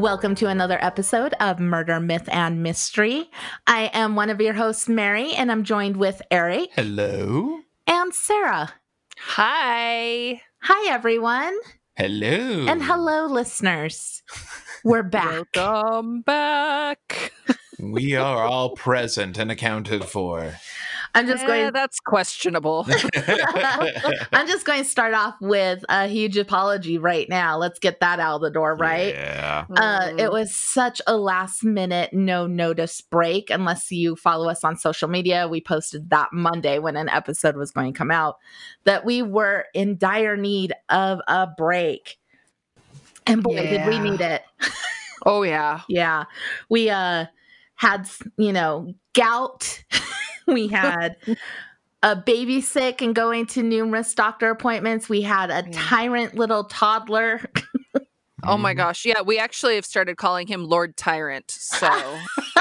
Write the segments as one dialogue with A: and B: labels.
A: Welcome to another episode of Murder, Myth, and Mystery. I am one of your hosts, Mary, and I'm joined with Eric
B: Hello.
A: and Sarah.
C: Hi.
A: Hi, everyone.
B: Hello.
A: And hello, listeners. We're back.
C: Welcome back.
B: We are all present and accounted for.
A: I'm just
C: Eh,
A: going.
C: that's questionable.
A: I'm just going to start off with a huge apology right now. Let's get that out of the door, right?
B: Yeah.
A: Uh,
C: Mm.
A: it was such a last minute, no notice break. Unless you follow us on social media, we posted that Monday when an episode was going to come out that we were in dire need of a break. And boy, did we need it.
C: oh yeah.
A: Yeah. We uh had, you know, gout. we had a baby sick and going to numerous doctor appointments. We had a tyrant little toddler.
C: Oh my
B: Mhm.
C: gosh. Yeah, we actually have started calling him Lord Tyrant. So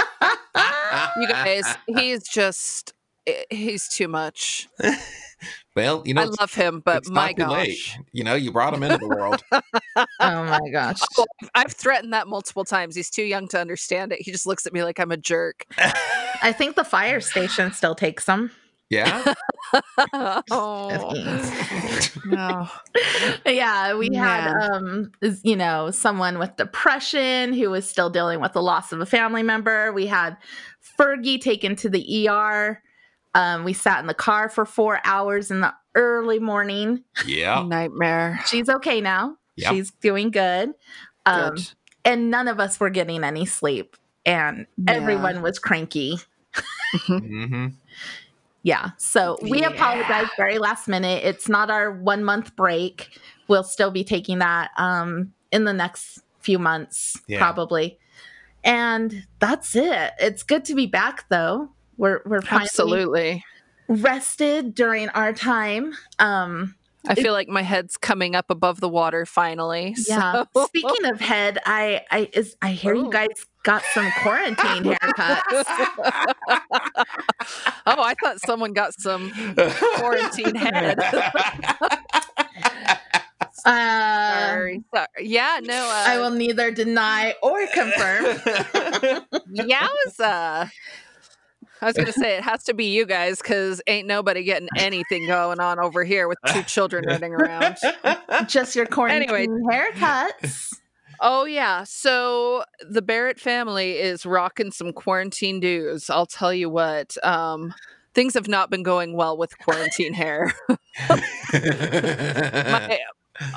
C: you guys, he's just he's too much.
B: Well, you know,
C: I love him, but
B: it's
C: my gosh.
B: late. You know, you brought him into the world.
A: oh my gosh.
C: Oh, I've threatened that multiple times. He's too young to understand it. He just looks at me like I'm a jerk.
A: I think the fire station still takes them.
B: yeah.
C: oh, no.
A: yeah, we had
C: Man.
A: um you know, someone with depression who was still dealing with the loss of a family member. We had Fergie taken to the ER. Um, we sat in the car for four hours in the early morning.
B: Yeah.
C: Nightmare.
A: She's okay now.
B: Yep.
A: She's doing good. Um,
C: Good.
A: and none of us were getting any sleep, and
C: Yeah.
A: everyone was cranky.
B: mm-hmm.
A: Yeah. So we
C: Yeah.
A: apologize very last minute. It's not our one month break. We'll still be taking that um, in the next few months,
B: Yeah.
A: probably. And that's it. It's good to be back, though. We're we're
C: Absolutely.
A: rested during our time. Um,
C: I feel like my head's coming up above the water finally.
A: yeah.
C: So.
A: Speaking of head, I I is I hear you
C: Oh.
A: guys got some quarantine haircuts.
C: oh, I thought someone got some quarantine head.
A: Uh,
C: Sorry. Sorry. Yeah, no. Uh,
A: I will neither deny or confirm.
C: Yowza. I was gonna say it has to be you guys because ain't nobody getting anything going on over here with two children running around.
A: Just your quarantine
C: Anyway.
A: haircuts.
C: Oh yeah, so the Barrett family is rocking some quarantine dos. I'll tell you what. Um, things have not been going well with quarantine hair. my,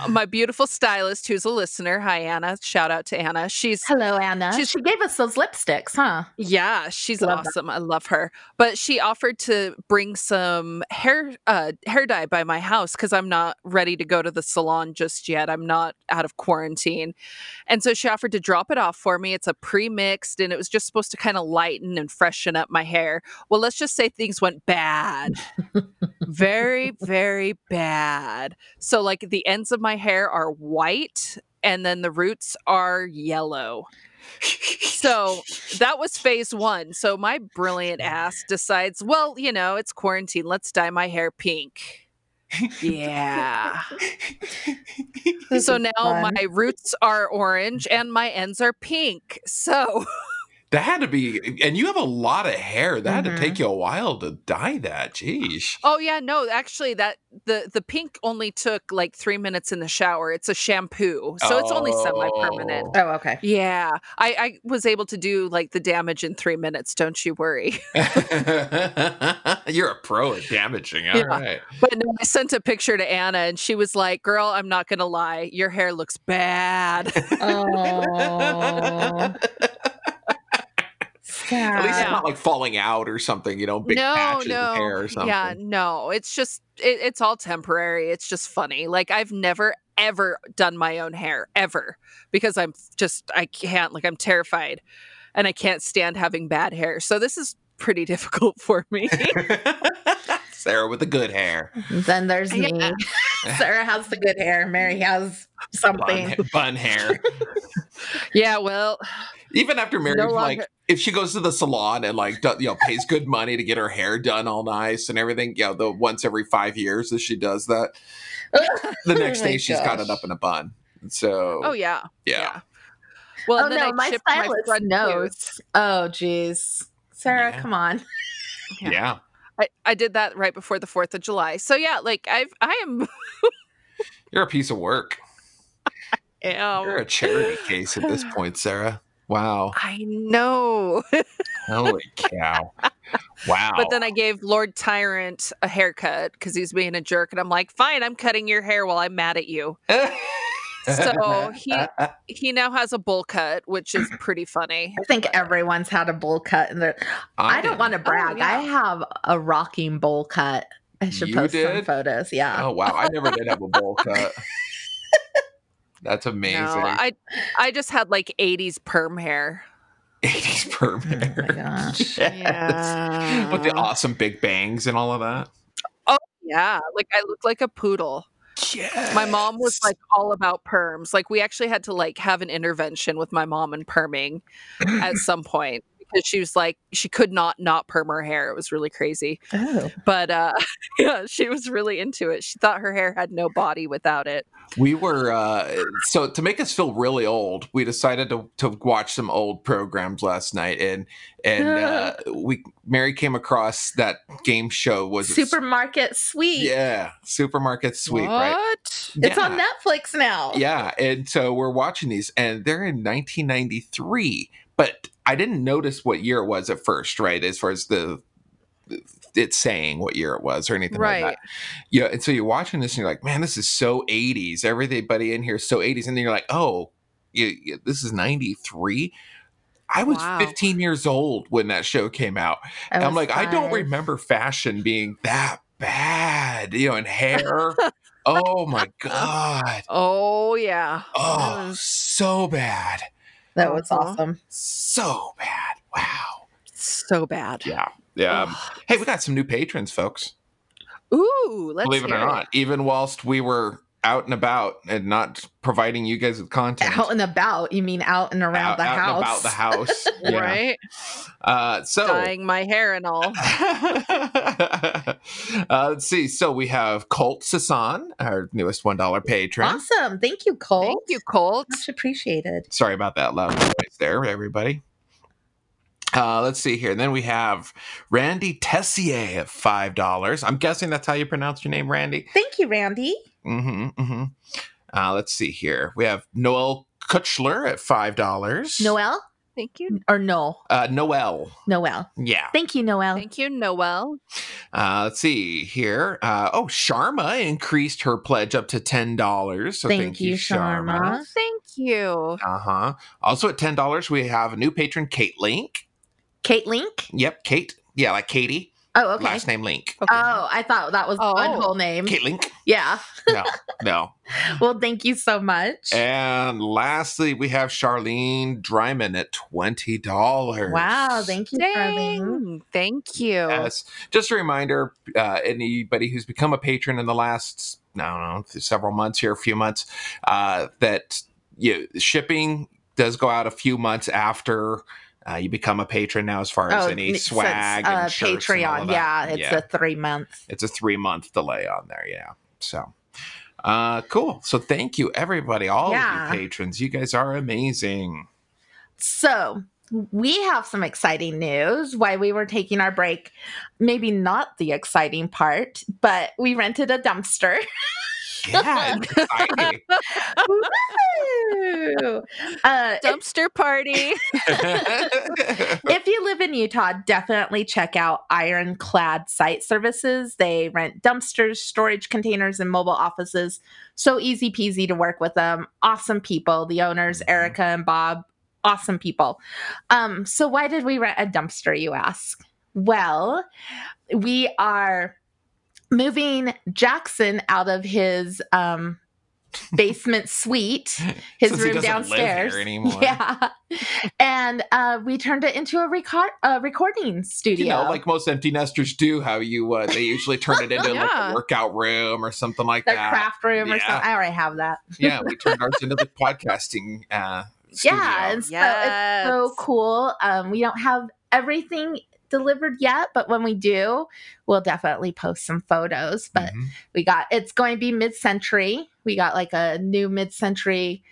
C: my beautiful stylist, who's a listener, hi Anna. Shout out to Anna. She's
A: Hello, Anna.
C: She's-
A: she gave us those lipsticks, huh?
C: Yeah, she's
A: Love that.
C: awesome. I love her. But she offered to bring some hair uh hair dye by my house cuz I'm not ready to go to the salon just yet. I'm not out of quarantine. And so she offered to drop it off for me. It's a pre-mixed and it was just supposed to kind of lighten and freshen up my hair. Well, let's just say things went bad. very very bad. So like the ends of my hair are white and then the roots are yellow. So that was phase one. So my brilliant ass decides, well, you know, it's quarantine. Let's dye my hair pink. Yeah. so now
A: fun.
C: my roots are orange and my ends are pink. So
B: that had to be, and you have a lot of hair. That had
A: Mhm.
B: to take you a while to dye that. Jeez.
C: Oh yeah, no, actually that the the pink only took like 3 minutes in the shower. It's a shampoo. So it's only semi-permanent.
B: Oh.
A: Oh, okay.
C: Yeah. I I was able to do like the damage in 3 minutes, don't you worry.
B: You're a pro at damaging. All
C: Yeah.
B: right.
C: But no, I sent a picture to Anna and she was like, "Girl, I'm not going to lie. Your hair looks bad."
A: Oh,
B: At least it's not like falling out or something, you know, big
C: no,
B: patches
C: no.
B: of hair or something.
C: Yeah, no. It's just it, it's all temporary. It's just funny. Like I've never ever done my own hair ever because I'm just I can't like I'm terrified and I can't stand having bad hair. So this is pretty difficult for me.
B: Sarah with the good hair.
A: then there's me.
C: Yeah.
A: Sarah has the good hair. Mary has something.
B: bun hair.
C: yeah, well,
B: Even after Mary's
C: No
B: like,
C: longer-
B: if she goes to the salon and like, do, you know, pays good money to get her hair done all nice and everything, you know, the once every five years that she does that, the oh next
A: Oh
B: day she's got it up in a bun. So,
C: oh yeah.
B: yeah.
C: Well,
A: oh
C: and then
A: no,
C: I
A: my
C: chipped my
A: stylist knows.
C: tooth.
A: Oh geez, Sarah,
B: Yeah.
A: come on.
C: Yeah.
B: yeah.
C: I, I did that right before the Fourth of July. So yeah, like I've I am.
B: You're a piece of work.
C: I am.
B: You're a charity case at this point, Sarah. Wow.
C: I know.
B: Holy cow. Wow.
C: But then I gave Lord Tyrant a haircut because he's being a jerk, and I'm like, fine, I'm cutting your hair while I'm mad at you. So he he now has a bowl cut, which is pretty funny.
A: I think everyone's had a bowl cut, and I, don't
B: didn't.
A: want to brag.
C: yeah.
A: I have a rocking bowl cut. I should
B: You
A: post some photos. Yeah.
B: Oh wow, I never did have a bowl cut. That's amazing.
C: No, I I just had like 80s perm hair.
B: 80s perm
A: Oh my
B: hair.
A: gosh.
B: Yes. With the awesome big bangs and all of that.
C: Oh yeah, like I looked like a poodle.
B: Yes.
C: My mom was like all about perms. Like we actually had to like have an intervention with my mom and perming at some point because she was like she could not not perm her hair. It was really crazy.
A: Oh.
C: But uh yeah, she was really into it. She thought her hair had no body without it.
B: We were uh so to make us feel really old, we decided to to watch some old programs last night and and uh we Mary came across that game show was it
A: Supermarket Sweep.
B: Yeah, Supermarket Sweep, right?
C: What?
A: It's
B: Yeah.
A: on Netflix now.
B: Yeah, and so we're watching these, and they're in 1993. But I didn't notice what year it was at first, right? As far as the it's saying what year it was or anything like
C: Right.
B: that. Yeah, and so you're watching this, and you're like, man, this is so 80s. Everybody in here is so 80s, and then you're like, oh, you, you- this is 93. I was
C: Wow.
B: 15 years old when that show came out.
A: I
B: And I'm like, I don't remember fashion being that bad, you know, and hair. oh my god.
C: Oh yeah.
B: Oh,
C: was-
B: so bad.
A: That was
C: Uh-huh.
A: awesome.
B: So bad. Wow.
C: So bad.
B: Yeah. Yeah. Um, hey, we got some new patrons, folks.
C: Ooh, let's
B: Believe it or
C: hear
B: not. Even whilst we were out and about and not providing you guys with content.
A: Out and about. You mean out and around
B: out-
A: the
B: out and
A: house?
B: about the house. Yeah.
C: Right?
B: Uh, so
C: Dyeing my hair and all.
B: uh, let's see. So we have Colt Sasan, our newest one dollar patron.
A: Awesome. Thank you, Colt.
C: Thank you, Colt.
A: Much appreciated.
B: Sorry about that loud noise there, everybody. Uh, let's see here. And then we have Randy Tessier at five dollars. I'm guessing that's how you pronounce your name, Randy.
A: Thank you, Randy.
B: Mm-hmm. mm-hmm. Uh, let's see here. We have Noel Kutchler at five dollars.
A: Noel
C: Thank you.
A: or no?
B: Uh, Noel.
A: Noel.
B: Yeah.
A: Thank you, Noel.
C: Thank you, Noel.
B: Uh, let's see here. Uh, oh, Sharma increased her pledge up to ten dollars. So thank,
A: Thank you, Sharma.
C: Oh, thank you.
B: Uh huh. Also at ten dollars, we have a new patron, Kate Link.
A: Kate Link.
B: Yep, Kate. Yeah, like Katie.
A: Oh, okay.
B: Last name Link.
C: Okay.
A: Oh, I thought that was
C: Oh.
A: one whole name.
B: Kate Link.
A: Yeah.
B: No, no.
A: Well, thank you so much.
B: And lastly, we have Charlene Dryman at twenty dollars.
A: wow. Thank you, Charlene.
C: Thank you.
B: Yes. Just a reminder, uh, anybody who's become a patron in the last, I don't know, several months here, a few months, uh, that you, shipping does go out a few months after uh, you become a patron now, as far as any swag and
A: uh,
B: and
A: Patreon.
B: that.
A: Yeah, it's
B: yeah.
A: a three month.
B: it's a three month delay on there. Yeah. So. Uh, cool. So thank you, everybody, all
A: Yeah.
B: of you patrons. You guys are amazing.
A: So we have some exciting news. while we were taking our break, maybe not the exciting part, but we rented a dumpster.
B: Yeah, it's exciting.
A: Woo! uh,
C: Dumpster party.
A: if you live in Utah, definitely check out Ironclad Site Services. They rent dumpsters, storage containers, and mobile offices. So easy peasy to work with them. Awesome people. The owners,
B: Mhm.
A: Erica and Bob, awesome people. Um, so why did we rent a dumpster, you ask? Well, we are moving Jackson out of his um basement suite his
B: Since he
A: room
B: live here
A: downstairs
B: anymore.
A: yeah and uh we turned it into a record uh, recording studio
B: you know, like most empty nesters do, how you uh, they usually turn it into like a workout room or something like
A: their
B: that.
A: craft room or
B: Yeah.
A: something i already have that
B: yeah, we turned ours into the podcasting uh, studio.
A: yeah and so
C: Yes.
A: it's so cool um we don't have everything delivered yet but when we do we'll definitely post some photos but
B: Mhm.
A: we got it's going to be mid-century we got like a new mid-century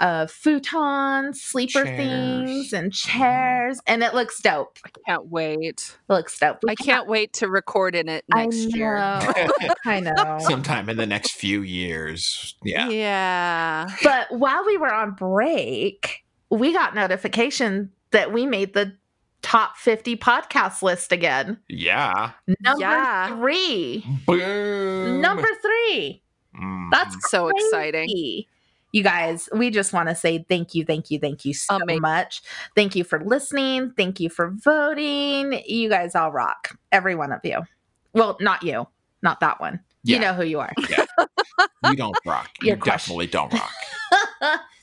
A: uh futons, sleeper
B: Chairs.
A: things, and chairs, and it looks dope.
C: I can't wait.
A: It looks dope. We
C: I can't wait to record in it
A: I
C: next year.
A: know. I know.
B: Sometime in the next few years. Yeah.
C: Yeah.
A: But while we were on break, we got notification that we made the top 50 podcast list again.
B: Yeah.
A: Number
C: Yeah.
A: three.
B: Boom.
A: Number three.
B: Mm.
A: That's
C: So
A: crazy.
C: exciting.
A: You guys, we just want to say thank you, thank you, thank you so
C: Amazing.
A: much. Thank you for listening. Thank you for voting. You guys all rock. Every one of you. Well, not you, not that one. You know who you are.
B: you don't rock. You
A: question.
B: definitely don't rock.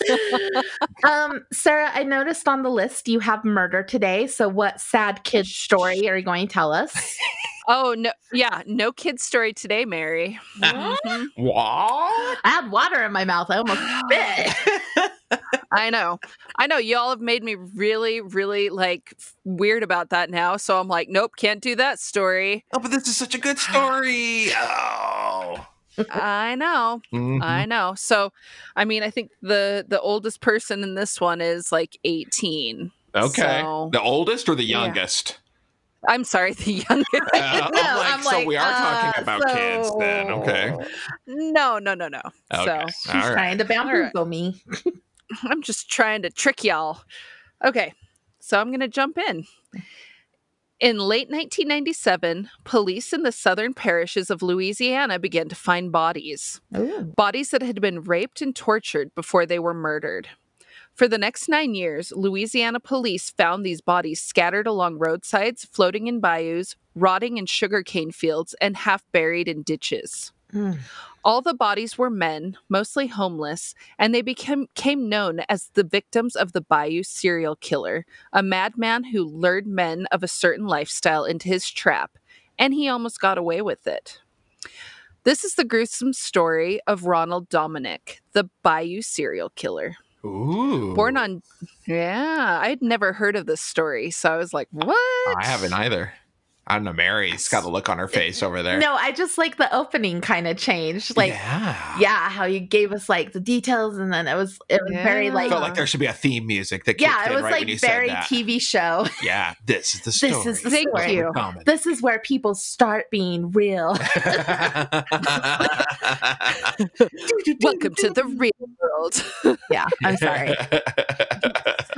A: um, Sarah, I noticed on the list you have murder today. So, what sad kid story are you going to tell us?
C: Oh no. Yeah. No kid story today, Mary.
A: What?
C: Mhm.
B: What?
A: I had water in my mouth. I almost spit.
C: I know. I know. Y'all have made me really, really like weird about that now. So I'm like, nope, can't do that story.
B: Oh, but this is such a good story. Oh.
C: I know.
B: Mhm.
C: I know. So, I mean, I think the the oldest person in this one is like 18.
B: okay.
C: So-
B: the oldest or the
C: Yeah.
B: youngest?
C: I'm sorry, the youngest.
B: Uh, I'm
A: No,
B: like,
A: I'm
B: so
A: like,
B: we are talking
A: uh,
B: about kids then. Okay.
C: no, no, no, no.
B: Okay.
C: So,
A: She's
B: All right.
A: trying to bamboozle me.
C: I'm just trying to trick y'all. Okay, so I'm going to jump in. In late 1997, police in the southern parishes of Louisiana began to find bodies.
A: Ooh.
C: Bodies that had been raped and tortured before they were murdered. For the next nine years, Louisiana police found these bodies scattered along roadsides, floating in bayous, rotting in sugarcane fields, and half buried in ditches.
A: Mm.
C: All the bodies were men, mostly homeless, and they became, became known as the victims of the Bayou serial killer, a madman who lured men of a certain lifestyle into his trap, and he almost got away with it. This is the gruesome story of Ronald Dominique, the Bayou serial killer.
B: Ooh.
C: Born on, yeah, I'd never heard of this story, so I was like, what?
B: I haven't either. I don't know. Mary's got a look on her face over there.
A: No, I just like the opening kind of changed. Like, yeah.
B: yeah.
A: how you gave us like the details, and then it was it was very like
B: Felt like there should be a theme music that kicked
A: yeah, it was
B: right
A: like very. TV show.
B: Yeah, this is the story.
A: This is the
C: Thank
A: story.
C: you.
A: This is where people start being real.
C: Welcome to the real world.
A: yeah, I'm sorry.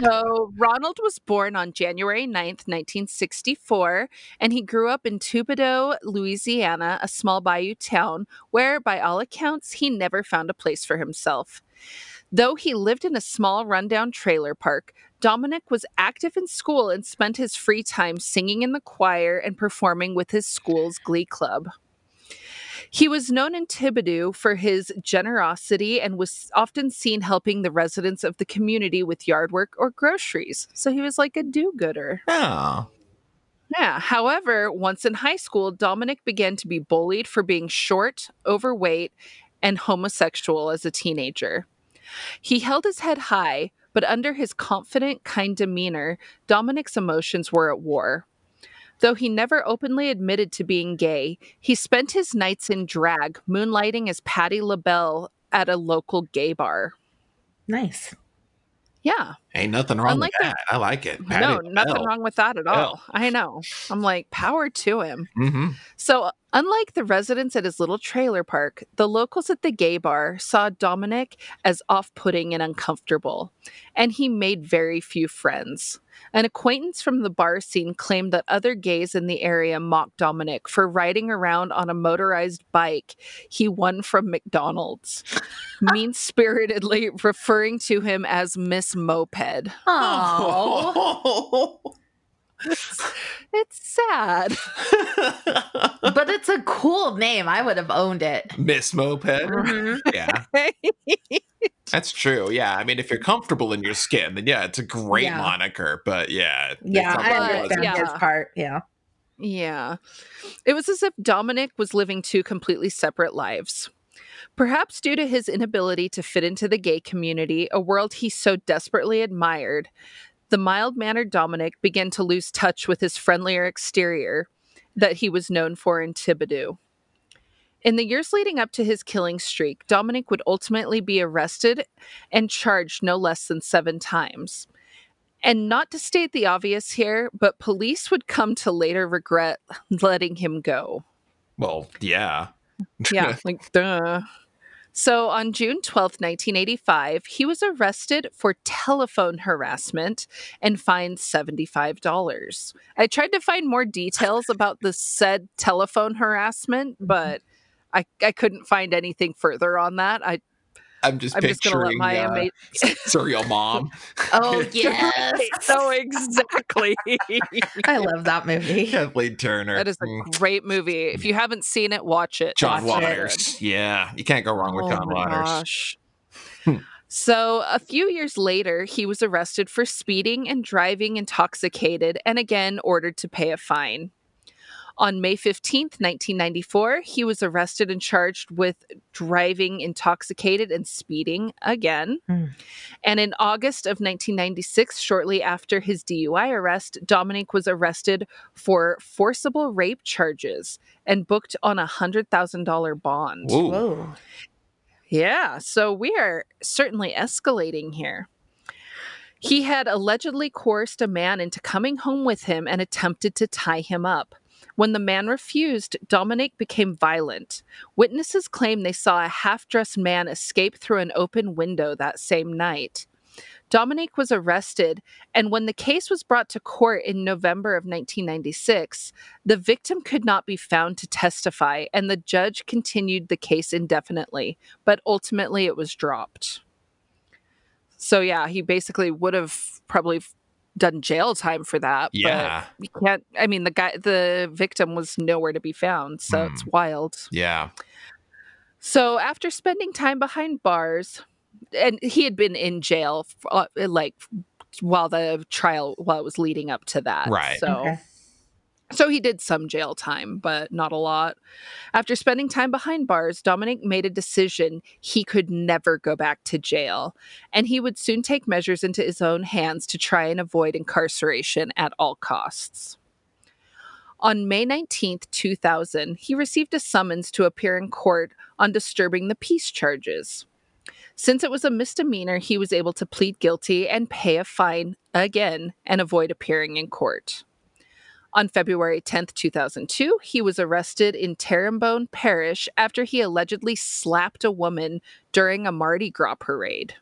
C: So, Ronald was born on January 9th, 1964, and he grew up in Thibodaux, Louisiana, a small bayou town where, by all accounts, he never found a place for himself. Though he lived in a small rundown trailer park, Dominique was active in school and spent his free time singing in the choir and performing with his school's glee club. He was known in Thibodaux for his generosity and was often seen helping the residents of the community with yard work or groceries. So he was like a do gooder.
B: oh.
C: Yeah. However, once in high school, Dominique began to be bullied for being short, overweight, and homosexual as a teenager. He held his head high, but under his confident, kind demeanor, Dominique's emotions were at war. Though he never openly admitted to being gay, he spent his nights in drag, moonlighting as Patti LaBelle at a local gay bar.
A: Nice.
C: Yeah.
B: Ain't nothing wrong
C: Unlike
B: with that. I like it.
C: no, nothing wrong with that at all. I know. I'm like, power to him.
B: Mm-hmm.
C: So, unlike the residents at his little trailer park, the locals at the gay bar saw Dominique as off putting and uncomfortable, and he made very few friends. An acquaintance from the bar scene claimed that other gays in the area mocked Dominique for riding around on a motorized bike he won from McDonald's, mean spiritedly referring to him as Miss Moped.
A: Oh,
C: It's sad.
A: but it's a cool name. I would have owned it.
B: Miss Moped.
A: Mhm.
B: Yeah, that's true. Yeah, I mean, if you're comfortable in your skin, then yeah, it's a great
A: Yeah.
B: moniker. But yeah,
A: Yeah, I
B: like it
C: But,
A: understand
C: yeah.
A: his part. Yeah.
C: Yeah. It was as if Dominique was living two completely separate lives. Perhaps due to his inability to fit into the gay community, a world he so desperately admired, the mild mannered Dominique began to lose touch with his friendlier exterior that he was known for in Thibodaux. In the years leading up to his killing streak, Dominique would ultimately be arrested and charged no less than seven times. And not to state the obvious here, but police would come to later regret letting him go.
B: Well, yeah.
C: Yeah, like, duh. So on June 12th, 1985, he was arrested for telephone harassment and fined $75. I tried to find more details about the said telephone harassment, mm-hmm. but I, I couldn't find anything further on that. I
B: I'm just
C: I'm just gonna let
B: picturing
C: my
B: uh,
C: ama-
B: serial mom.
A: Oh yes,
C: so exactly.
A: I love that movie.
B: Kathleen Turner.
C: that is a
B: Mm.
C: great movie. If you haven't seen it, watch it.
B: John
A: Watch it.
B: Waters. Yeah, you can't go wrong with
C: Oh
B: John
C: my
B: Waters.
C: gosh.
B: Hmm.
C: So, a few years later, he was arrested for speeding and driving intoxicated and again ordered to pay a fine. On May 15th, 1994, he was arrested and charged with driving intoxicated and speeding again.
A: Hmm.
C: And in August of 1996, shortly after his DUI arrest, Dominique was arrested for forcible rape charges and booked on a $100,000 bond.
B: Ooh.
A: Whoa.
C: Yeah, so we are certainly escalating here. He had allegedly coerced a man into coming home with him and attempted to tie him up. When the man refused, Dominique became violent. Witnesses claim they saw a half dressed man escape through an open window that same night. Dominique was arrested, and when the case was brought to court in November of 1996, the victim could not be found to testify, and the judge continued the case indefinitely, but ultimately it was dropped. So, yeah, he basically would have probably done jail time for that.
B: Yeah.
C: But you can't, I mean, the guy, the victim was nowhere to be found, so it's wild.
B: Yeah.
C: So after spending time behind bars, and he had been in jail, f- uh, like while the trial, while it was leading up to that.
B: Right.
C: So,
A: Okay.
C: So he did some jail time, but not a lot. After spending time behind bars, Dominique made a decision he could never go back to jail, and he would soon take measures into his own hands to try and avoid incarceration at all costs. On May 19th, 2000, he received a summons to appear in court on disturbing the peace charges. Since it was a misdemeanor, he was able to plead guilty and pay a fine again and avoid appearing in court. On February 10th, 2002, he was arrested in Terrebonne Parish after he allegedly slapped a woman during a Mardi Gras parade.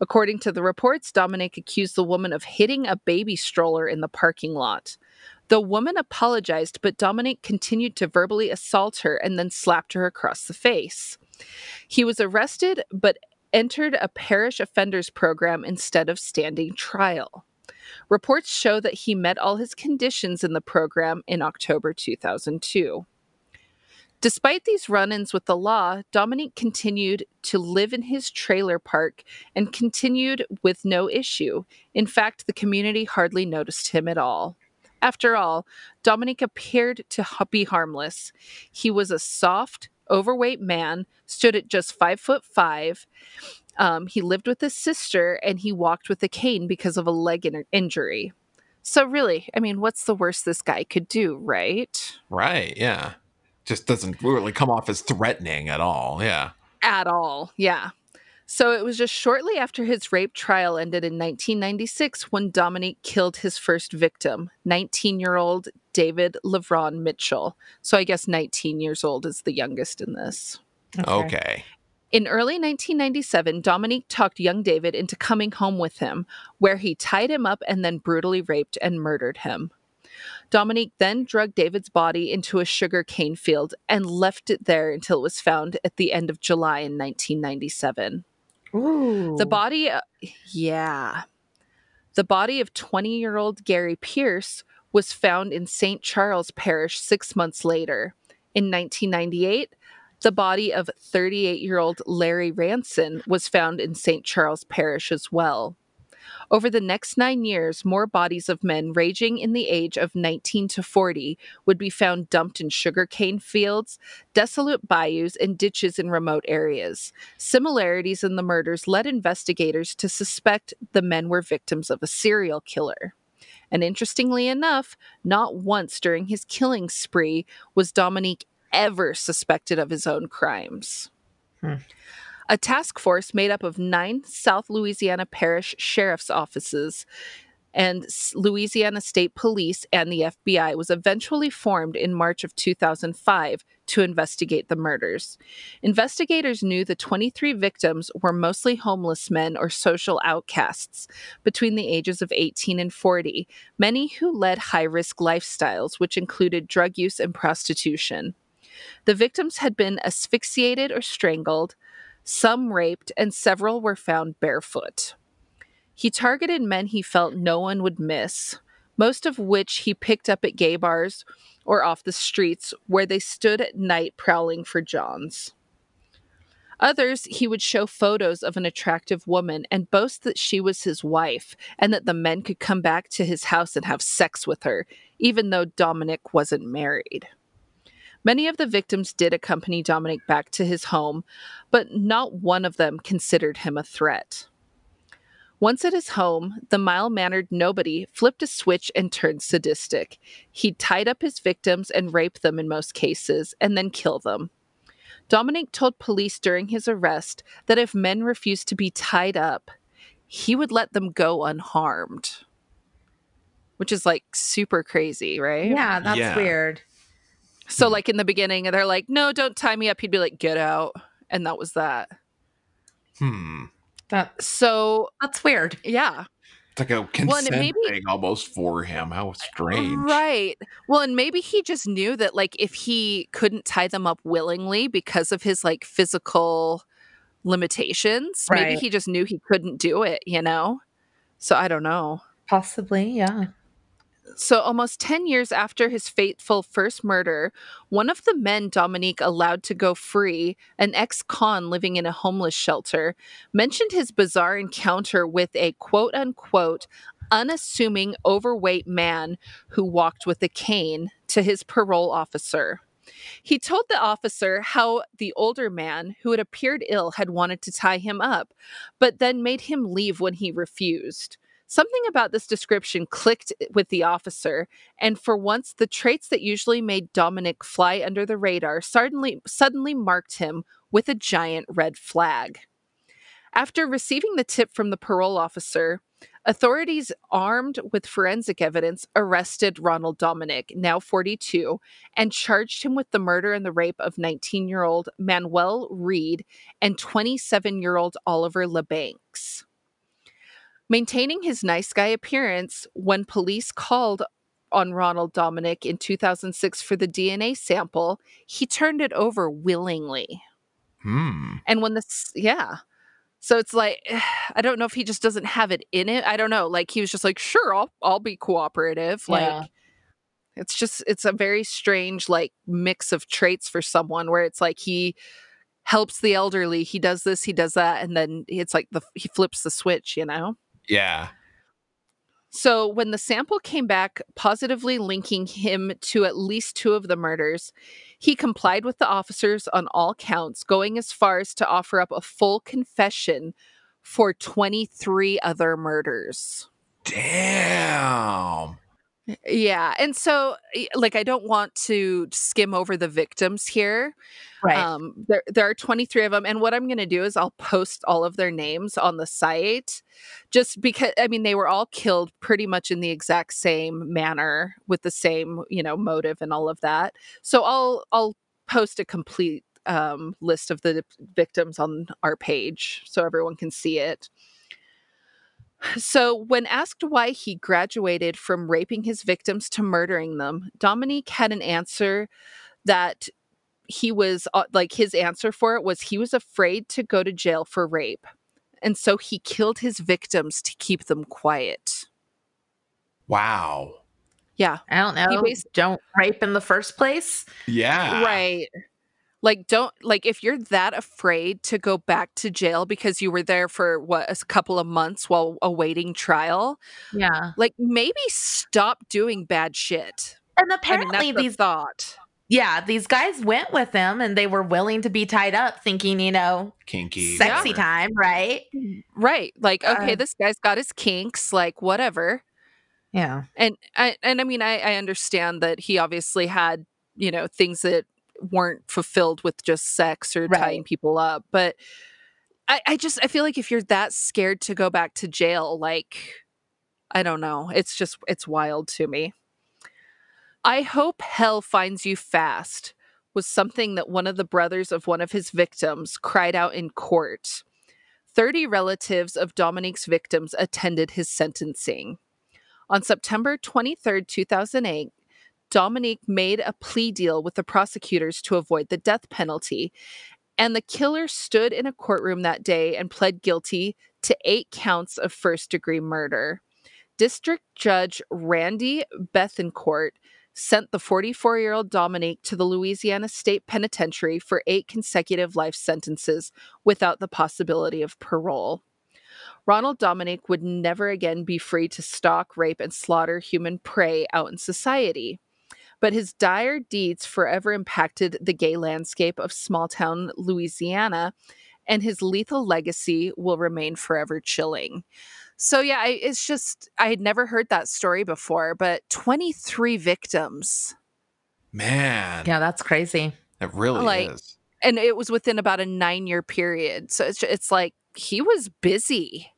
C: According to the reports, Dominique accused the woman of hitting a baby stroller in the parking lot. The woman apologized, but Dominique continued to verbally assault her and then slapped her across the face. He was arrested, but entered a parish offenders program instead of standing trial. Reports show that he met all his conditions in the program in October 2002. Despite these run ins with the law, Dominique continued to live in his trailer park and continued with no issue. In fact, the community hardly noticed him at all. After all, Dominique appeared to be harmless. He was a soft, overweight man, stood at just five foot five. Um, he lived with his sister and he walked with a cane because of a leg in- injury. So, really, I mean, what's the worst this guy could do, right?
B: Right. Yeah. Just doesn't really come off as threatening at all. Yeah.
C: At all, yeah. So it was just shortly after his rape trial ended in 1996 when Dominique killed his first victim, 19 year old David Levron Mitchell. So I guess 19 years old is the youngest in this.
B: Okay.
C: In early 1997, Dominique talked young David into coming home with him, where he tied him up and then brutally raped and murdered him. Dominique then dragged David's body into a sugar cane field and left it there until it was found at the end of July in 1997.
A: Ooh.
C: The body, uh, yeah. The body of 20 year old Gary Pierce was found in St. Charles Parish six months later. In 1998, the body of 38 year old Larry Ranson was found in St. Charles Parish as well. Over the next nine years, more bodies of men ranging in the age of 19 to 40 would be found dumped in sugarcane fields, desolate bayous, and ditches in remote areas. Similarities in the murders led investigators to suspect the men were victims of a serial killer. And interestingly enough, not once during his killing spree was Dominique ever suspected of his own crimes.
A: Hmm.
C: A task force made up of nine South Louisiana Parish Sheriff's offices and Louisiana State Police and the FBI was eventually formed in March of 2005 to investigate the murders. Investigators knew the 23 victims were mostly homeless men or social outcasts between the ages of 18 and 40, many who led high risk lifestyles, which included drug use and prostitution. The victims had been asphyxiated or strangled, some raped, and several were found barefoot. He targeted men he felt no one would miss, most of which he picked up at gay bars or off the streets where they stood at night prowling for Johns. Others, he would show photos of an attractive woman and boast that she was his wife and that the men could come back to his house and have sex with her, even though Dominique wasn't married. Many of the victims did accompany Dominique back to his home, but not one of them considered him a threat. Once at his home, the mild mannered nobody flipped a switch and turned sadistic. He'd tied up his victims and raped them in most cases, and then kill them. Dominique told police during his arrest that if men refused to be tied up, he would let them go unharmed. Which is like super crazy, right?
A: Yeah, that's
B: Yeah.
A: weird.
C: So, like in the beginning, they're like, no, don't tie me up. He'd be like, get out. And that was that.
B: Hmm.
A: That's
C: So,
A: that's weird.
C: yeah.
B: It's like a
C: Well, maybe-
B: thing almost for him. How strange.
C: Right. Well, and maybe he just knew that like if he couldn't tie them up willingly because of his like physical limitations, maybe he just knew he couldn't do it, you know? So I don't know.
A: Possibly, yeah.
C: So, almost 10 years after his fateful first murder, one of the men Dominique allowed to go free, an ex con living in a homeless shelter, mentioned his bizarre encounter with a quote unquote unassuming overweight man who walked with a cane to his parole officer. He told the officer how the older man, who had appeared ill, had wanted to tie him up, but then made him leave when he refused. Something about this description clicked eh, with the officer, and for once, the traits that usually made Dominique fly under the radar suddenly, suddenly marked him with a giant red flag. After receiving the tip from the parole officer, authorities armed with forensic evidence arrested Ronald Dominique, now 42, and charged him with the murder and the rape of 19 year old Manuel Reed and 27 year old Oliver LeBanks. Maintaining his nice guy appearance, when police called on Ronald Dominique in 2006 for the DNA sample, he turned it over willingly.
B: Hmm.
C: And when this, yeah. So it's like, I don't know if he just doesn't have it in it. I don't know. Like he was just like, sure, I'll, I'll be cooperative. Like,
A: Yeah.
C: it's just, it's a very strange, like, mix of traits for someone where it's like he helps the elderly, he does this, he does that. And then it's like the, he flips the switch, you know?
B: Yeah.
C: So, when the sample came back positively linking him to at least two of the murders, he complied with the officers on all counts, going as far as to offer up a full confession for 23 other murders.
B: Damn.
C: Yeah. And so, like, I don't want to skim over the victims here.
A: Right.
C: Um, there, there are 23 of them. And what I'm going to do is I'll post all of their names on the site just because, I mean, they were all killed pretty much in the exact same manner with the same, you know, motive and all of that. So I'll, I'll post a complete um, list of the victims on our page so everyone can see it. So, when asked why he graduated from raping his victims to murdering them, Dominique had an answer that he was uh, like his answer for it was he was afraid to go to jail for rape. And so he killed his victims to keep them quiet.
B: Wow.
C: Yeah.
A: I don't know.
C: basi-
A: don't rape in the first place.
B: Yeah.
C: Right. Like, don't, like, if you're that afraid to go back to jail because you were there for what, a couple of months while awaiting trial,
A: Yeah.
C: like, maybe stop doing bad shit.
A: And
C: I mean,
A: apparently
C: the
A: these
C: thought.
A: yeah, these guys went with him and they were willing to be tied up thinking, you know,
B: Kinky.
A: sexy
B: whatever.
A: time, right?
C: Right. Like, okay,
A: Uh,
C: this guy's got his kinks, like, whatever.
A: Yeah.
C: and I and I mean I, I understand that he obviously had you know things that weren't fulfilled with just sex or
A: Right.
C: tying people up. But I, I just I feel like if you're that scared to go back to jail, like I don't know. It's just it's wild to me. I hope hell finds you fast was something that one of the brothers of one of his victims cried out in court. 30 relatives of Dominique's victims attended his sentencing. On September 23, 2008, Dominique made a plea deal with the prosecutors to avoid the death penalty. And the killer stood in a courtroom that day and pled guilty to eight counts of first degree murder. District Judge Randy Bethancourt sent the 44 year old Dominique to the Louisiana State Penitentiary for eight consecutive life sentences without the possibility of parole. Ronald Dominique would never again be free to stalk, rape, and slaughter human prey out in society. But his dire deeds forever impacted the gay landscape of small town Louisiana, and his lethal legacy will remain forever chilling. So, yeah, I, it's just, I had never heard that story before, but 23 victims.
B: Man,
A: Yeah, that's crazy.
B: it really
C: Like-
B: is.
C: And it was within about a nine year period. So it's, it's like he was busy.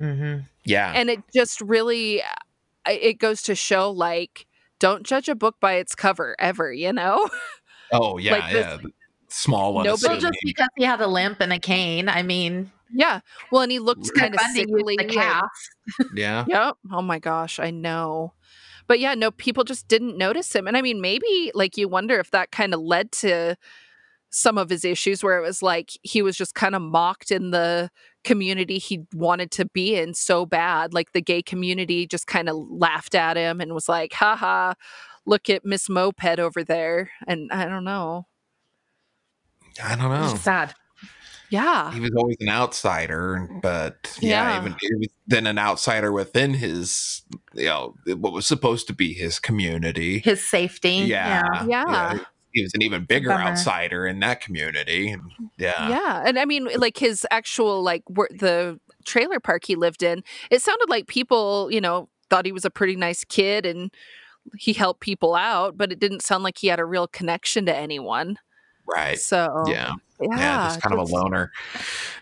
A: Mm-hmm.
B: Yeah.
C: and it just really it goes to show like don't judge a book by its cover ever you know
B: oh, yeah,
C: like this-
B: yeah. The Small one.
C: Nobody-
A: Well, just because he had a limp and a cane, I mean,
C: yeah well and he looked kind of sickly
A: the
C: and-
B: yeah.
C: yep oh my gosh i know but yeah no people just didn't notice him and i mean maybe like you wonder if that kind of led to some of his issues where it was like he was just kind of mocked in the community he wanted to be in so bad like the gay community just kind of laughed at him and was like haha look at miss moped over there and i don't know
B: I don't
A: It's
B: know.
A: sad.
C: yeah
B: He was always an outsider, but yeah,
C: Yeah.
B: even he was then an outsider within his, you know, what was supposed to be his community.
A: His safety.
B: Yeah,
C: Yeah.
B: He was an even bigger
A: bummer.
B: outsider in that community. Mm, yeah,
C: yeah and i mean eh, like his actual like wor- the trailer park he lived in it sounded like people you know thought he was a pretty nice kid and he helped people out but it didn't sound like he had a real connection to anyone
B: right.
C: so
B: Yeah.
C: Yeah,
B: yeah, just kind of a loner.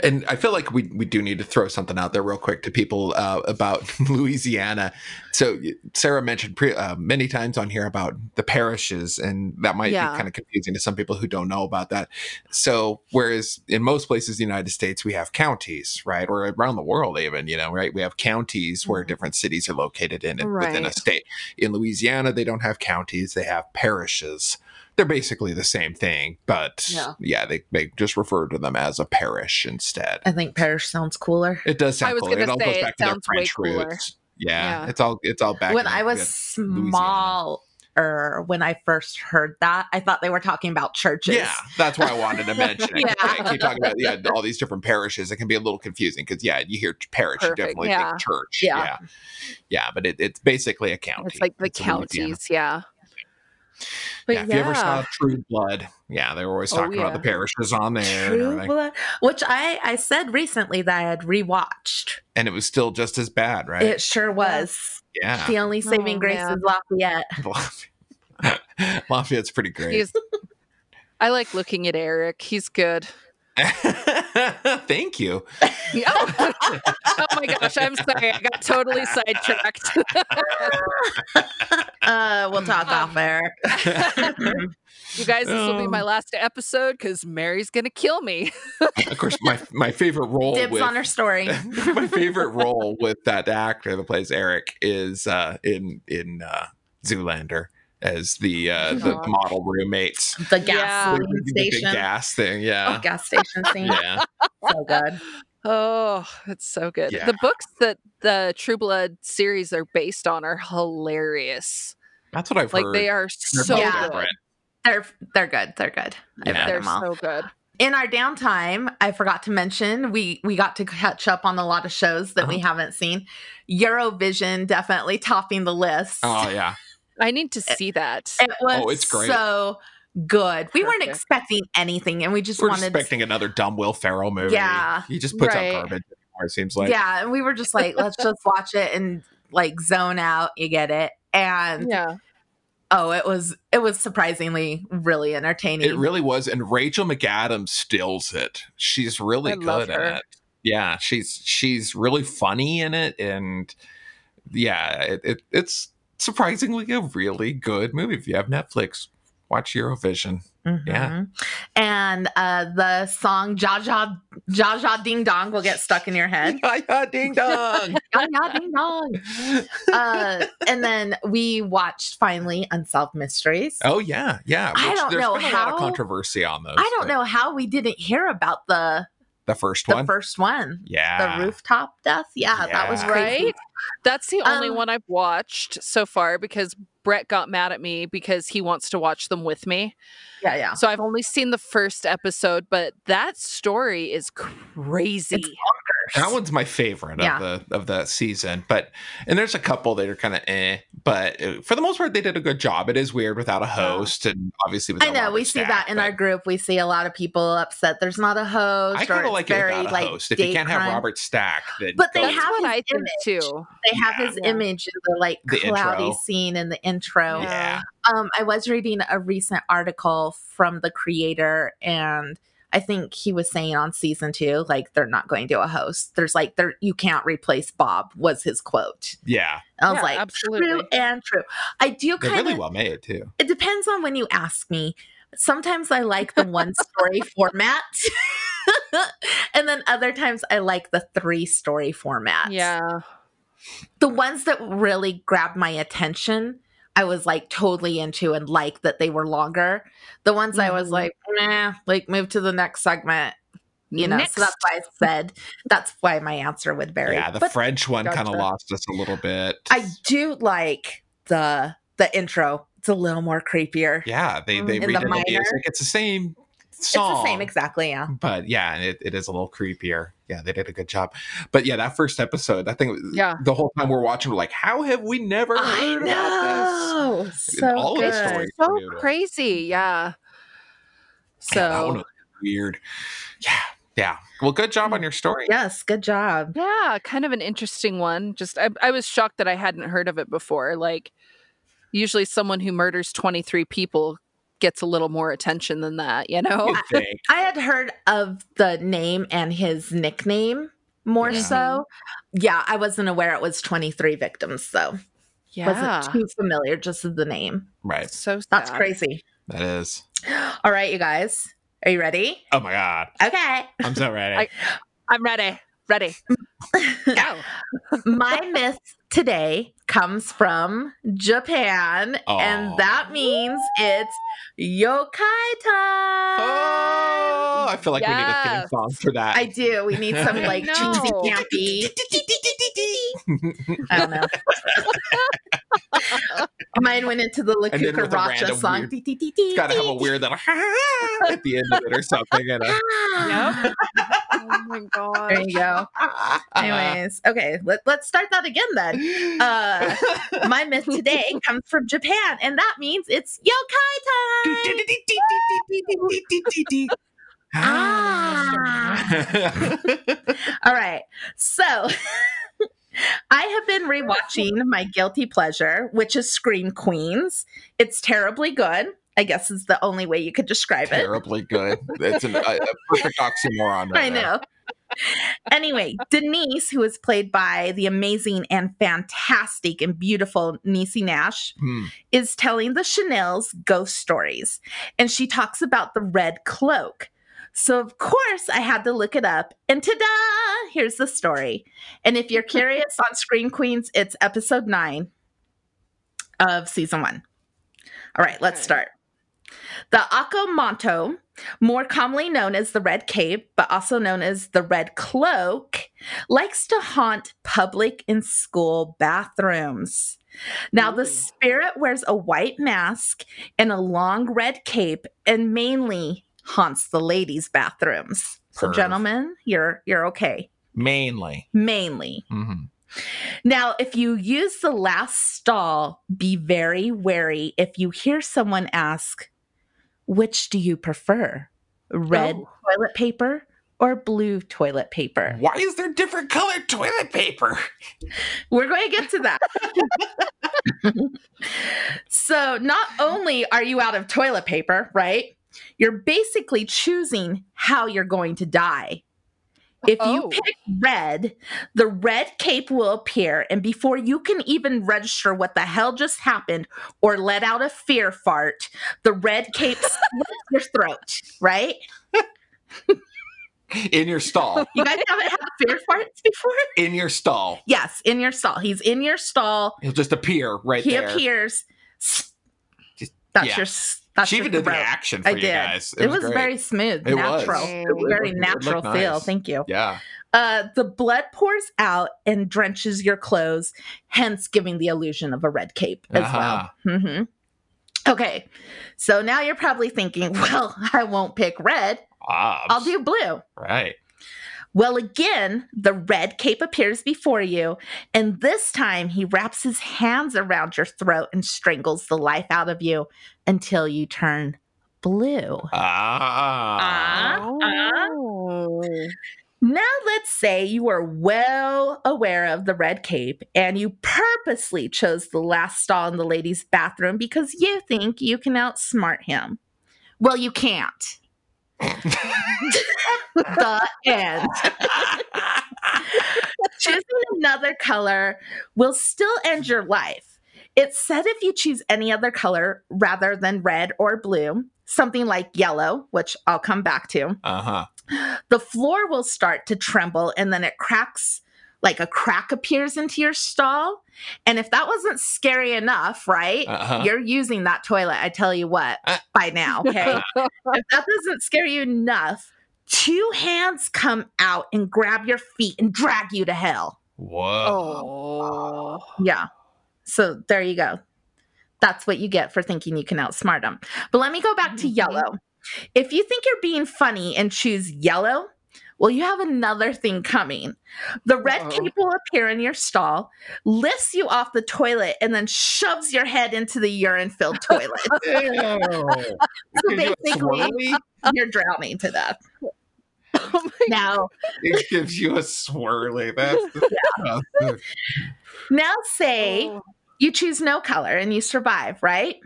B: And I feel like we we do need to throw something out there real quick to people uh, about Louisiana. So Sarah mentioned pre, uh, many times on here about the parishes, and that might
C: Yeah.
B: be kind of confusing to some people who don't know about that. So whereas in most places in the United States we have counties, right, or around the world even, you know, right, we have counties where
C: Mhm.
B: different cities are located in within a state. In Louisiana, they don't have counties; they have parishes they're basically the same thing, but
A: Yeah.
B: yeah, they, they just refer to them as a parish instead.
A: I think parish sounds cooler.
B: It does sound
C: I was
B: cool. It
C: gonna
B: all
C: say,
B: goes
C: it
B: back to their
C: sounds way
B: French
C: cooler.
B: roots. Yeah,
C: Yeah.
B: it's all it's all back.
A: when I was
B: yeah,
A: small, or when I first heard that, I thought they were talking about churches.
B: Yeah, that's why I wanted to mention it.
A: Yeah.
B: yeah. Keep talking about yeah, all these different parishes. It can be a little confusing because yeah, you hear parish, you definitely
C: yeah.
B: think church.
A: Yeah.
B: Yeah, yeah, but it, it's basically a county.
C: it's like the
B: in Louisiana.
C: counties yeah but
B: yeah, if you ever saw True Blood, yeah, they were always
C: Oh,
B: talking about
C: yeah.
B: the parishes on there,
A: True. Blood, which I I said recently that I had rewatched.
B: and it was still just as bad, right?
A: It sure was.
B: yeah,
A: The only saving
C: Oh,
A: grace
C: man.
A: is Lafayette.
B: Lafayette. Lafayette's pretty great.
C: he's i like looking at eric he's good
B: Thank you.
C: Yeah. oh my gosh i'm sorry i got totally sidetracked
A: Uh, we'll talk off air.
C: you guys this will be my
B: Um,
C: last episode because mary's gonna kill me
B: of course, my my favorite role
A: Dibs
B: with
A: on her story.
B: my favorite role with that actor that plays Eric is uh, in in uh, Zoolander as the uh, the
C: Aw.
B: model roommates.
A: The
C: Yeah.
A: gasoline
B: The big
A: station.
B: gas thing,
A: Oh,
B: yeah,
A: gas station scene.
B: yeah.
A: So good.
C: Oh, it's so good.
B: Yeah.
C: The books that the True Blood series are based on are hilarious.
B: That's what I've
C: Like
B: heard.
C: they are
B: They're
C: so good.
B: different.
A: They're they're good. They're good.
B: Yeah.
C: They're so good.
A: in our downtime, I forgot to mention we we got to catch up on a lot of shows that we
B: Uh-huh.
A: haven't seen. Eurovision definitely topping the list.
B: Oh yeah,
C: I need to see that.
A: It was
B: Oh, it's great.
A: so good. We weren't expecting anything, and we just
B: we're
A: wanted.
B: expecting another dumb Will Ferrell movie.
A: Yeah.
B: he just puts
C: Right.
B: out garbage anymore. It seems like
A: yeah, and we were just like, let's just watch it and like zone out. You get it, and
C: Yeah.
A: Oh, it was it was surprisingly really entertaining.
B: It really was, and Rachel McAdams steals it. She's really
C: I
B: good at it. Yeah, she's she's really funny in it, and yeah, it, it it's surprisingly a really good movie. If you have Netflix, watch Eurovision. Yeah.
A: Mhm. And uh the song Ja Ja Ja Ja Ding Dong will get stuck in your head.
B: Yeah, yeah, ding dong.
A: Ja Ja Ding Dong. Uh and then we watched finally Unsolved Mysteries.
B: oh yeah, yeah.
A: I don't
B: there's
A: know
B: been a lot of
A: how-
B: controversy on those.
A: I don't
B: but
A: know how we didn't hear about the
B: the first one.
A: the
B: one.
A: first one.
B: yeah,
A: The rooftop death. Yeah, that was
B: Yeah.
A: crazy.
C: Right? That's the only
A: Um,
C: one I've watched so far because Brett got mad at me because he wants to watch them with me.
A: Yeah, yeah.
C: So I've only seen the first episode, but that story is crazy.
B: That one's my favorite
A: Yeah.
B: of the of the season, but and there's a couple that are kind of eh, but uh, for the most part they did a good job. It is weird without a host, and obviously
A: I know
B: Robert
A: we see that in our group. We see a lot of people upset. There's not a host.
B: I kind of
A: it's
B: like it
A: very,
B: without a
A: like,
B: host. If you can't have. Robert Stack, then
A: But they
B: go
C: That's
B: with-
A: have
C: what
A: his
C: I
A: image.
C: too.
A: They have
B: Yeah.
A: his
C: Yeah.
A: image in the like
B: The
A: cloudy
B: intro.
A: scene in the intro.
B: yeah,
A: Um, I was reading a recent article from the creator, and I think he was saying on season two, like they're not going to a host. There's like there you can't replace Bob was his quote.
B: yeah,
A: I was
C: Yeah,
A: like,
C: absolutely.
A: true and true. I do kind of.
B: really well made too.
A: It depends on when you ask me. Sometimes I like the one story format. and then other times I like the three story format.
C: Yeah.
A: The ones that really grabbed my attention, I was like totally into and like that they were longer. The ones I was
C: Mhm.
A: like, nah, like move to the next segment. You know,
C: Next.
A: so that's why I said that's why my answer would vary.
B: Yeah, the
A: but
B: French one kind of lost us a little bit.
A: I do like the the intro. It's a little more creepier.
B: yeah, they they
C: read
A: the
B: redid the
A: minor.
B: music. It's the same
A: It's
B: song.
A: the same exactly, yeah.
B: but yeah, it, it is a little creepier. Yeah, they did a good job. But yeah, that first episode, I think
C: yeah.
B: the whole time we're watching, we're like, how have we never
A: I
B: heard about
A: know. So
B: All of the
A: good.
B: stories.
C: so crazy. Yeah.
B: this? Yeah, that one
C: So
B: was weird. Yeah, yeah. Well, good job on mm. your story.
A: Yes, good job.
C: yeah, kind of an interesting one. Just I, I was shocked that I hadn't heard of it before. Like usually someone who murders 23 people gets a little more attention than that, you know?
B: You?
A: I had heard of the name and his nickname more
B: Yeah.
A: so. Yeah, I wasn't aware it was 23 victims though.
C: Yeah.
A: Wasn't too familiar just with the name.
B: Right.
C: so
A: That's crazy.
B: That is.
A: All right, you guys. Are you ready?
B: Oh my god.
A: Okay.
B: I'm so ready.
C: I- I'm ready. Ready. Go.
A: My myth today comes from Japan,
B: Aw.
A: and that means it's yokai time.
B: oh, I feel like we need a theme
C: Yes.
B: song for that.
A: I do. We need some like
C: No.
A: cheesy campy. I don't know. Mine went into the
B: And then with a
A: La Cucaracha
B: random
A: song.
B: weird- it's got to have a weird little at the end of it or something. You know?
C: Yep. oh my god.
A: There you go. Anyways, okay, let, let's start that again then. Uh, my myth today comes from Japan, and that means it's yokai time. Ah. All right. So I have been rewatching my guilty pleasure, which is Scream Queens. It's terribly good. I guess is the only way you could describe it.
B: Terribly good. It's an, a, a perfect oxymoron. Right
A: I
B: there.
A: know. anyway, Denise, who is played by the amazing and fantastic and beautiful Niecy Nash,
B: Hmm.
A: is telling the Chanel's ghost stories. And she talks about the red cloak. So, of course, I had to look it up. And ta da! Here's the story. And if you're curious on Scream Queens, it's episode nine of season one. All right, let's
C: Okay.
A: start. The Aka Manto, more commonly known as the Red Cape, but also known as the Red Cloak, likes to haunt public and school bathrooms. Now, the spirit wears a white mask and a long red cape and mainly haunts the ladies' bathrooms. So,
B: Perv.
A: gentlemen, you're you're okay.
B: Mainly.
A: Mainly.
B: hmm
A: Now, if you use the last stall, be very wary if you hear someone ask, which do you prefer? Red
C: Oh.
A: toilet paper or blue toilet paper?
B: Why is there different colored toilet paper?
A: We're going to get to that. so, not only are you out of toilet paper, right? You're basically choosing how you're going to die. If you
C: Oh.
A: pick red, the red cape will appear, and before you can even register what the hell just happened or let out a fear fart, the red cape slits your throat, right?
B: In your stall.
A: You guys haven't had fear farts before?
B: In your stall.
A: Yes, in your stall. He's in your stall.
B: He'll just appear right
A: he
B: there.
A: appears.
B: Just-
A: That's
B: yeah.
A: your. S- That's
B: She even did the
A: throat.
B: action for
A: I
B: you
A: did.
B: guys.
A: It, was
B: great.
A: very smooth,
B: It was.
A: natural.
C: It
A: Very natural
B: looked
A: feel.
B: nice.
A: Thank you.
B: Yeah.
A: Uh, the blood pours out and drenches your clothes, hence giving the illusion of a red cape as
B: Uh-huh.
A: well. hmm Okay, so now you're probably thinking, well, I won't pick red.
B: Obs.
A: I'll do blue.
B: Right.
A: Well, again, the red cape appears before you, and this time he wraps his hands around your throat and strangles the life out of you until you turn blue.
B: Ah.
A: Ah.
C: Oh.
A: Now, let's say you are well aware of the red cape and you purposely chose the last stall in the ladies' bathroom because you think you can outsmart him. Well, you can't. The end. Choosing another color will still end your life. It's said if you choose any other color rather than red or blue, something like yellow, which I'll come back to,
B: Uh huh.
A: the floor will start to tremble and then it cracks like a crack appears into your stall and if that wasn't scary enough right
B: Uh-huh.
A: you're using that toilet i tell you what
B: Uh.
A: by now okay if that doesn't scare you enough two hands come out and grab your feet and drag you to hell
B: Whoa.
C: Oh.
A: yeah so there you go that's what you get for thinking you can outsmart them but let me go back to
C: Mhm.
A: yellow if you think you're being funny and choose yellow well, you have another thing coming. The red
C: Uh-oh.
A: cape will appear in your stall, lifts you off the toilet, and then shoves your head into the urine filled toilet.
B: Ew.
A: so
B: Gives you a
A: basically,
B: swirly?
A: you're drowning to death.
C: Oh my
A: Now,
B: it gives you a swirly. That's
A: now say
C: Oh.
A: you choose no color and you survive, right?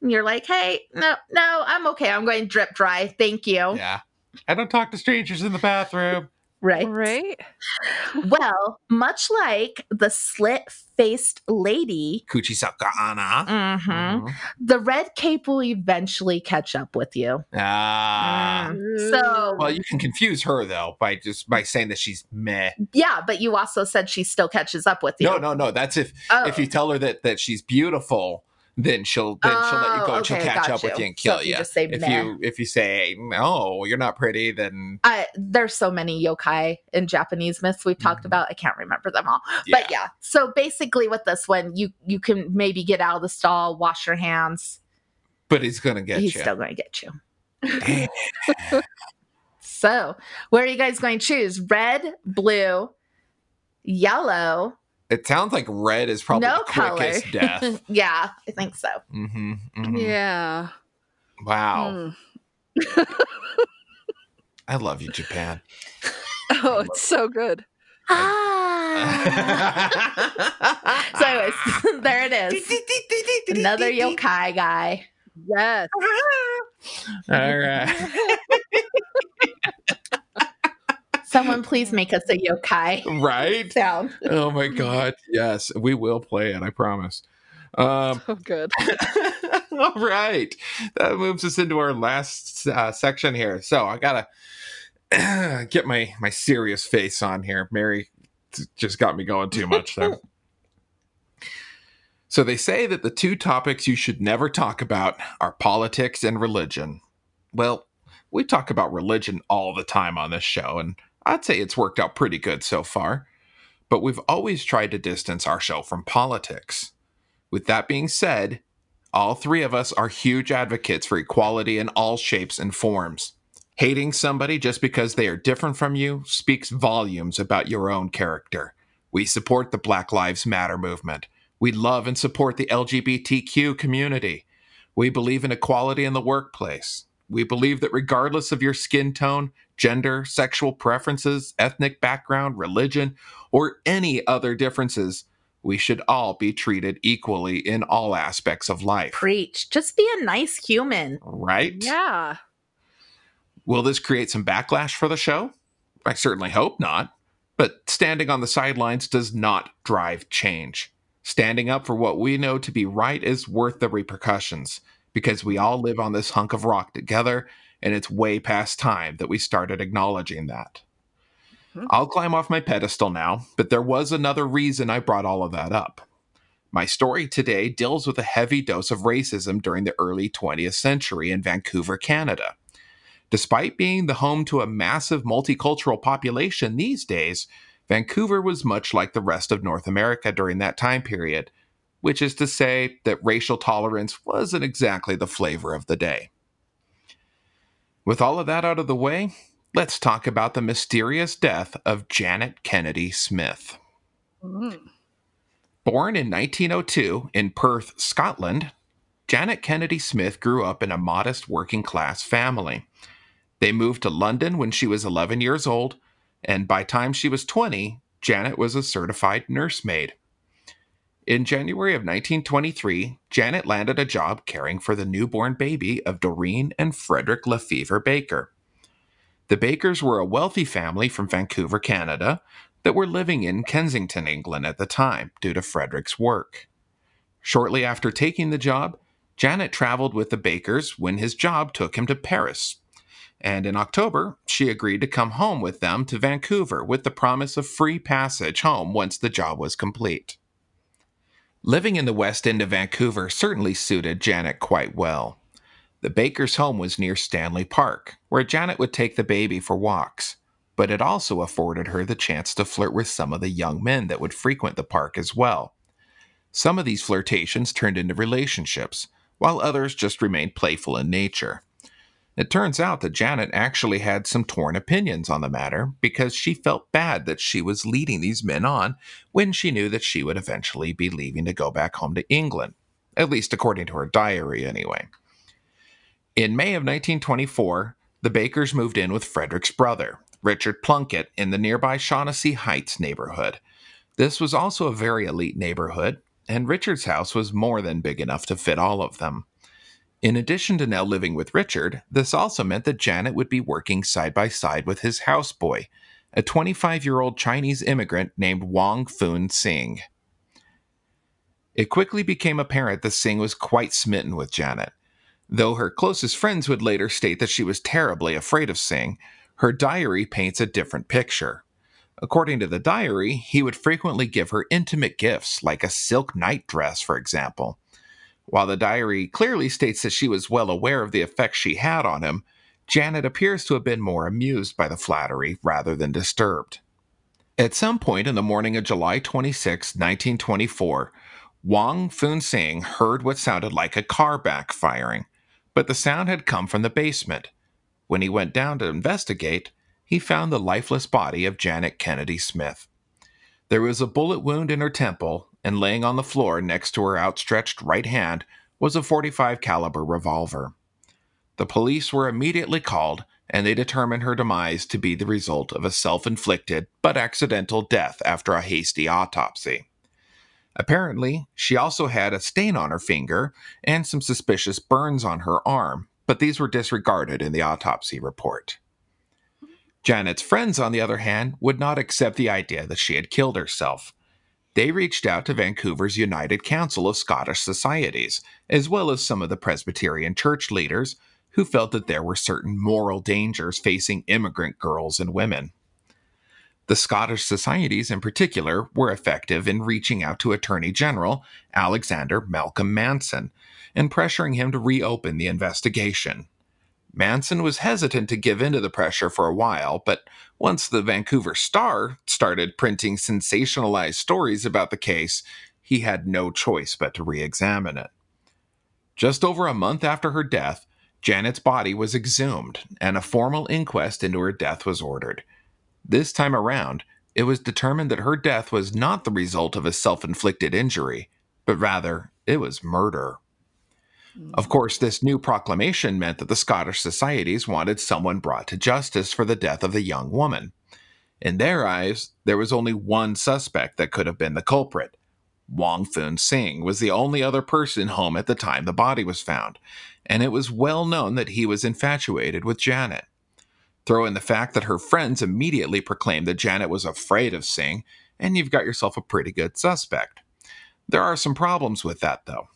A: And you're like, hey, no, no, I'm okay. I'm going drip dry. Thank you.
B: yeah. I don't talk to strangers in the bathroom.
A: Right.
C: Right?
A: Well, much like the slit faced lady,
B: Kuchisake-onna.
A: mhm,
B: Mhm.
A: the red cape will eventually catch up with you.
B: Ah.
A: Mm. So,
B: Well, you can confuse her though by just by saying that she's meh.
A: yeah, but you also said she still catches up with you.
B: No, no, no. That's if
A: Oh.
B: if you tell her that that she's beautiful, then she'll then she'll let you go
A: Oh,
B: and she'll catch
A: got
B: up with
A: you.
B: you and
A: So
B: kill
A: if you
B: you.
A: say
B: if you if you say no, you're not pretty, then
A: there's so many yokai in Japanese myths we've talked
B: Mhm.
A: about. I can't remember them all.
B: yeah.
A: But yeah, so basically with this one, you you can maybe get out of the stall, wash your hands.
B: But he's gonna get
A: He's
B: you.
A: He's still going to get you. So, where are you guys going to choose? Red, blue, yellow,
B: It sounds like red is probably
A: no
B: the
A: color.
B: quickest death.
A: yeah, I think so.
B: hmm
C: Yeah.
B: Wow.
C: Hmm.
B: I love you, Japan.
C: Oh, it's so good.
A: Ah. so, anyways, there it is. Another yokai guy.
C: Yes.
B: All right.
A: Someone please make us a yokai
B: Right?
A: sound.
B: Oh my god. Yes, we will play it, I promise. Um
C: So good.
B: all right. That moves us into our last uh, section here. So, I got to get my my serious face on here. Mary t- just got me going too much there. So they say that the two topics you should never talk about are politics and religion. Well, we talk about religion all the time on this show, and I'd say it's worked out pretty good so far. But we've always tried to distance our show from politics. With that being said, all three of us are huge advocates for equality in all shapes and forms. Hating somebody just because they are different from you speaks volumes about your own character. We support the Black Lives Matter movement. We love and support the LGBTQ community. We believe in equality in the workplace. We believe that regardless of your skin tone, gender, sexual preferences, ethnic background, religion, or any other differences. We should all be treated equally in all aspects of life.
A: Preach. Just be a nice human.
B: Right?
C: Yeah.
B: Will this create some backlash for the show? I certainly hope not. But standing on the sidelines does not drive change. Standing up for what we know to be right is worth the repercussions because we all live on this hunk of rock together, and it's way past time that we started acknowledging that.
C: Mhm.
B: I'll climb off my pedestal now, but there was another reason I brought all of that up. My story today deals with a heavy dose of racism during the early 20th century in Vancouver, Canada. Despite being the home to a massive multicultural population these days, Vancouver was much like the rest of North America during that time period, which is to say that racial tolerance wasn't exactly the flavor of the day. With all of that out of the way, let's talk about the mysterious death of Janet Kennedy Smith.
C: Mm.
B: Born in 1902 in Perth, Scotland, Janet Kennedy Smith grew up in a modest working class family. They moved to London when she was 11 years old, and by time she was 20, Janet was a certified nursemaid. In January of 1923, Janet landed a job caring for the newborn baby of Doreen and Frederick Lefevre Baker. The Bakers were a wealthy family from Vancouver, Canada, that were living in Kensington, England at the time due to Frederick's work. Shortly after taking the job, Janet traveled with the Bakers when his job took him to Paris. And in October, she agreed to come home with them to Vancouver with the promise of free passage home once the job was complete. Living in the west end of Vancouver certainly suited Janet quite well. The Baker's home was near Stanley Park, where Janet would take the baby for walks, but it also afforded her the chance to flirt with some of the young men that would frequent the park as well. Some of these flirtations turned into relationships, while others just remained playful in nature. It turns out that Janet actually had some torn opinions on the matter because she felt bad that she was leading these men on when she knew that she would eventually be leaving to go back home to England, at least according to her diary, anyway. In May of 1924, the Bakers moved in with Frederick's brother, Richard Plunkett, in the nearby Shaughnessy Heights neighborhood. This was also a very elite neighborhood, and Richard's house was more than big enough to fit all of them. In addition to now living with Richard, this also meant that Janet would be working side by side with his houseboy, a 25 year old Chinese immigrant named Wong Fun Sing. It quickly became apparent that Sing was quite smitten with Janet. Though her closest friends would later state that she was terribly afraid of Sing, her diary paints a different picture. According to the diary, he would frequently give her intimate gifts, like a silk nightdress, for example. While the diary clearly states that she was well aware of the effect she had on him, Janet appears to have been more amused by the flattery rather than disturbed. At some point in the morning of July 26, 1924, Wong Fun Sing heard what sounded like a car backfiring, but the sound had come from the basement. When he went down to investigate, he found the lifeless body of Janet Kennedy Smith. There was a bullet wound in her temple, and laying on the floor next to her outstretched right hand was a 45 caliber revolver. The police were immediately called, and they determined her demise to be the result of a self-inflicted but accidental death after a hasty autopsy. Apparently, she also had a stain on her finger and some suspicious burns on her arm, but these were disregarded in the autopsy report. Janet's friends, on the other hand, would not accept the idea that she had killed herself. They reached out to Vancouver's United Council of Scottish Societies, as well as some of the Presbyterian church leaders, who felt that there were certain moral dangers facing immigrant girls and women. The Scottish societies, in particular, were effective in reaching out to Attorney General Alexander Malcolm Manson and pressuring him to reopen the investigation. Manson was hesitant to give in to the pressure for a while, but once the Vancouver Star started printing sensationalized stories about the case, he had no choice but to re examine it. Just over a month after her death, Janet's body was exhumed and a formal inquest into her death was ordered. This time around, it was determined that her death was not the result of a self inflicted injury, but rather it was murder. Of course, this new proclamation meant that the Scottish societies wanted someone brought to justice for the death of the young woman. In their eyes, there was only one suspect that could have been the culprit. Wong Fun Sing was the only other person home at the time the body was found, and it was well known that he was infatuated with Janet. Throw in the fact that her friends immediately proclaimed that Janet was afraid of Sing, and you've got yourself a pretty good suspect. There are some problems with that, though.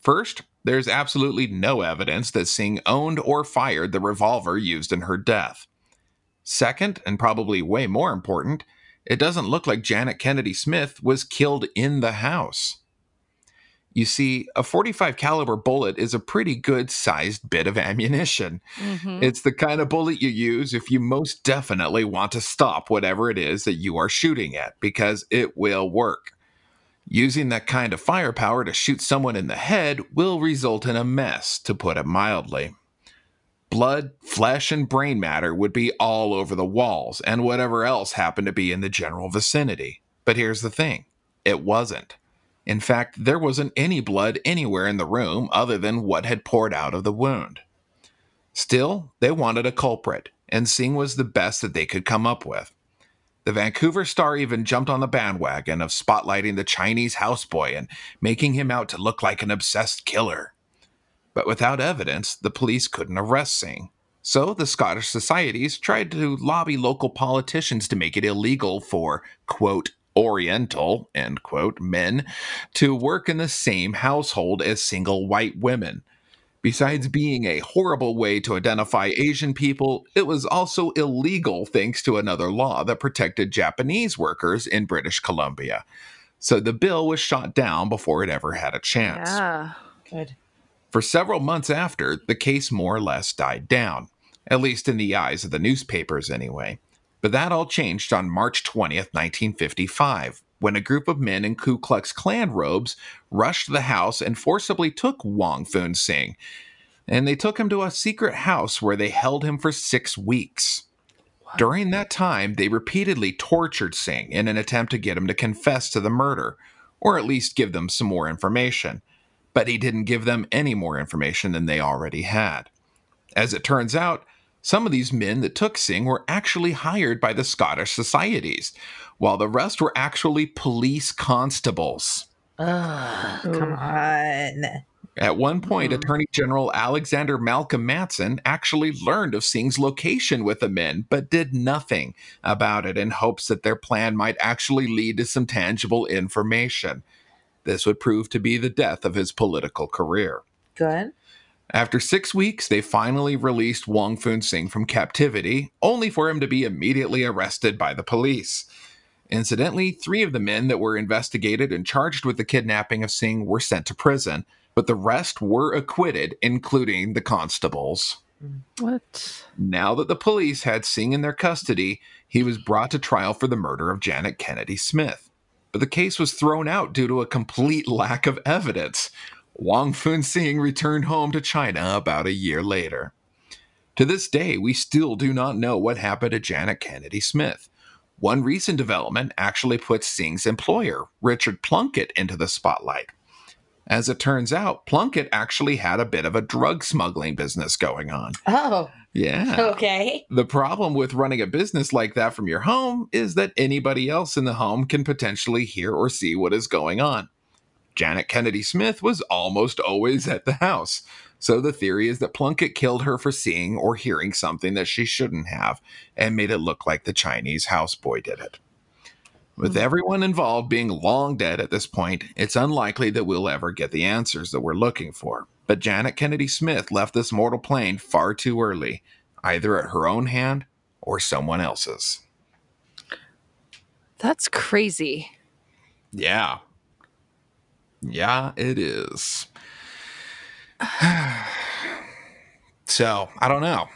B: First, there's absolutely no evidence that Sing owned or fired the revolver used in her death. Second, and probably way more important, it doesn't look like Janet Kennedy Smith was killed in the house. You see, a 45 caliber bullet is a pretty good sized bit of ammunition. Mm-hmm. It's the kind of bullet you use if you most definitely want to stop whatever it is that you are shooting at because it will work. Using that kind of firepower to shoot someone in the head will result in a mess, to put it mildly. Blood, flesh, and brain matter would be all over the walls and whatever else happened to be in the general vicinity. But here's the thing it wasn't. In fact, there wasn't any blood anywhere in the room other than what had poured out of the wound. Still, they wanted a culprit, and Sing was the best that they could come up with. The Vancouver Star even jumped on the bandwagon of spotlighting the Chinese houseboy and making him out to look like an obsessed killer. But without evidence, the police couldn't arrest Sing. So the Scottish societies tried to lobby local politicians to make it illegal for, quote, Oriental, end quote, men to work in the same household as single white women. Besides being a horrible way to identify Asian people, it was also illegal thanks to another law that protected Japanese workers in British Columbia. So the bill was shot down before it ever had a chance.
C: Yeah.
A: Good.
B: For several months after, the case more or less died down, at least in the eyes of the newspapers anyway. But that all changed on March 20th, 1955, when a group of men in Ku Klux Klan robes rushed the house and forcibly took Wong Fun Sing. And they took him to a secret house where they held him for six weeks. What? During that time, they repeatedly tortured Sing in an attempt to get him to confess to the murder, or at least give them some more information. But he didn't give them any more information than they already had. As it turns out, some of these men that took Sing were actually hired by the Scottish societies, while the rest were actually police constables.
A: Ugh, come on.
B: At one point, mm. Attorney General Alexander Malcolm Manson actually learned of Sing's location with the men, but did nothing about it in hopes that their plan might actually lead to some tangible information. This would prove to be the death of his political career.
A: Good.
B: After six weeks, they finally released Wong Fun Sing from captivity, only for him to be immediately arrested by the police. Incidentally, three of the men that were investigated and charged with the kidnapping of Sing were sent to prison, but the rest were acquitted, including the constables.
C: What?
B: Now that the police had Sing in their custody, he was brought to trial for the murder of Janet Kennedy Smith. But the case was thrown out due to a complete lack of evidence. Wong Fun Sing returned home to China about a year later. To this day, we still do not know what happened to Janet Kennedy Smith. One recent development actually puts Sing's employer, Richard Plunkett, into the spotlight. As it turns out, Plunkett actually had a bit of a drug smuggling business going on.
A: Oh.
B: Yeah.
A: Okay.
B: The problem with running a business like that from your home is that anybody else in the home can potentially hear or see what is going on. Janet Kennedy Smith was almost always at the house. So the theory is that Plunkett killed her for seeing or hearing something that she shouldn't have and made it look like the Chinese houseboy did it. With mm-hmm. everyone involved being long dead at this point, it's unlikely that we'll ever get the answers that we're looking for. But Janet Kennedy Smith left this mortal plane far too early, either at her own hand or someone else's.
C: That's crazy.
B: Yeah. Yeah, it is. so I don't know.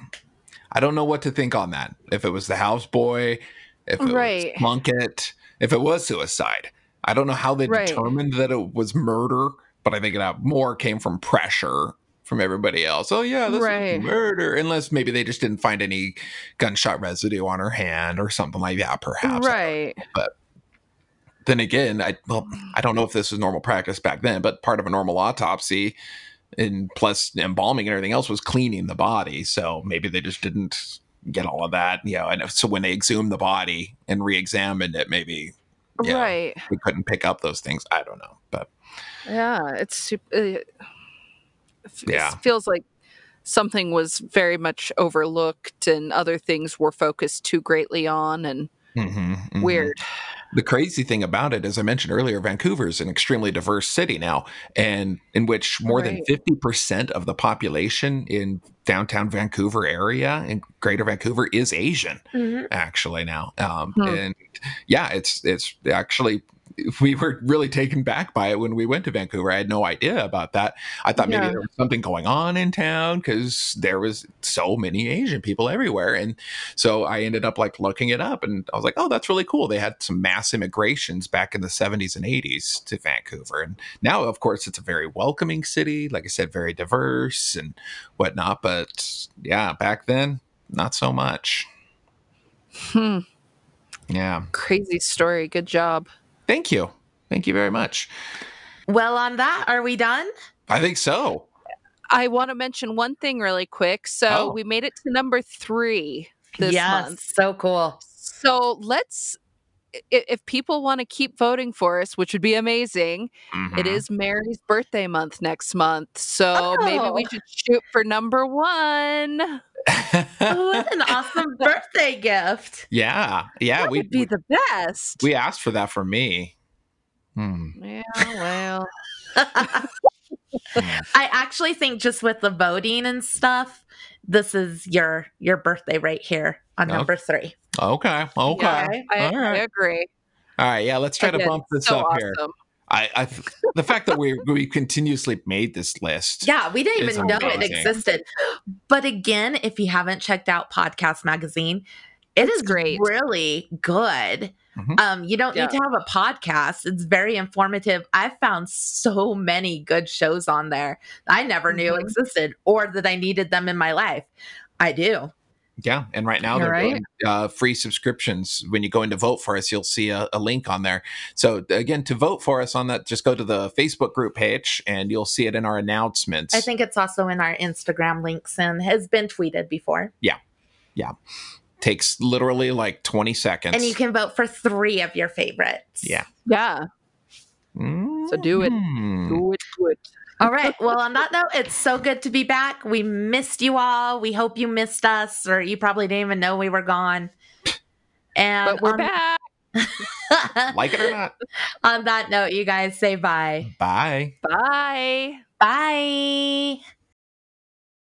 B: I don't know what to think on that. If it was the houseboy, if it right. was Plunkett, if it was suicide. I don't know how they right. determined that it was murder, but I think it uh, more came from pressure from everybody else. Oh yeah, this right. is murder. Unless maybe they just didn't find any gunshot residue on her hand or something like that, perhaps.
C: Right.
B: But then again, I well, I don't know if this was normal practice back then, but part of a normal autopsy and plus embalming and everything else was cleaning the body. So maybe they just didn't get all of that. You know, and so when they exhumed the body and re-examined it, maybe yeah,
C: Right.
B: we couldn't pick up those things. I don't know, but
C: Yeah, it's sup- uh, it
B: Yeah.
C: feels like something was very much overlooked and other things were focused too greatly on and
B: Mhm, mhm.
C: weird.
B: The crazy thing about it, as I mentioned earlier, Vancouver is an extremely diverse city now, and in which more than fifty percent of the population in downtown Vancouver area in Greater Vancouver is Asian.
A: Mhm.
B: actually now um
C: Hmm.
B: and yeah it's it's actually we were really taken back by it when we went to vancouver i had no idea about that i thought maybe there was something going on in town because there was so many asian people everywhere and so i ended up like looking it up and i was like oh that's really cool they had some mass immigrations back in the 70s and 80s to vancouver and now of course it's a very welcoming city like i said very diverse and whatnot but yeah back then not so much
C: Hmm.
B: yeah
C: Crazy story. Good job.
B: Thank you. Thank you very much.
A: Well, on that, are we done?
B: I think so.
C: I want to mention one thing really quick. So
B: Oh.
C: we made it to number three this
A: yes,
C: month.
A: so cool.
C: So let's, i- if people want to keep voting for us, which would be amazing,
B: Mm-hmm.
C: it is Mary's birthday month next month. So maybe we
A: Oh.
C: should shoot for number one.
A: Oh, what an awesome birthday gift.
B: yeah, yeah.
C: that
B: We
C: would be the best.
B: we asked for that for me. Hmm.
C: yeah, well,
A: I actually think just with the voting and stuff, this is your your birthday right here on
B: Okay.
A: number three.
B: Okay. Okay.
C: yeah, I,
B: All
C: I agree.
B: All right. Yeah. Let's try to bump this
C: so
B: up here. I, I the fact that we we continuously made this list.
A: Yeah, we didn't
B: It's
A: even know it existed. But again, if you haven't checked out Podcast Magazine, it
C: It's
A: is
C: great.
A: really good.
B: Mhm.
A: Um, you don't
C: Yeah.
A: need to have a podcast. It's very informative. I found so many good shows on there I never knew
C: Mhm.
A: existed or that I needed them in my life. I do.
B: Yeah, and right now
C: You're
B: they're
C: right.
B: doing uh, free subscriptions. When you go in to vote for us, you'll see a, a link on there. So again, to vote for us on that, just go to the Facebook group page, and you'll see it in our announcements.
A: I think it's also in our Instagram links and has been tweeted before.
B: Yeah, yeah, takes literally like twenty seconds.
A: And you can vote for three of your favorites.
B: Yeah.
C: Yeah. So do it.
B: Mhm.
C: Do it. Do it.
A: All right. Well, on that note, it's so good to be back. We missed you all. We hope you missed us, or you probably didn't even know we were gone. And
C: But we're
A: on,
C: back.
B: Like it or not.
A: on that note, you guys say bye.
B: Bye.
C: Bye.
A: Bye.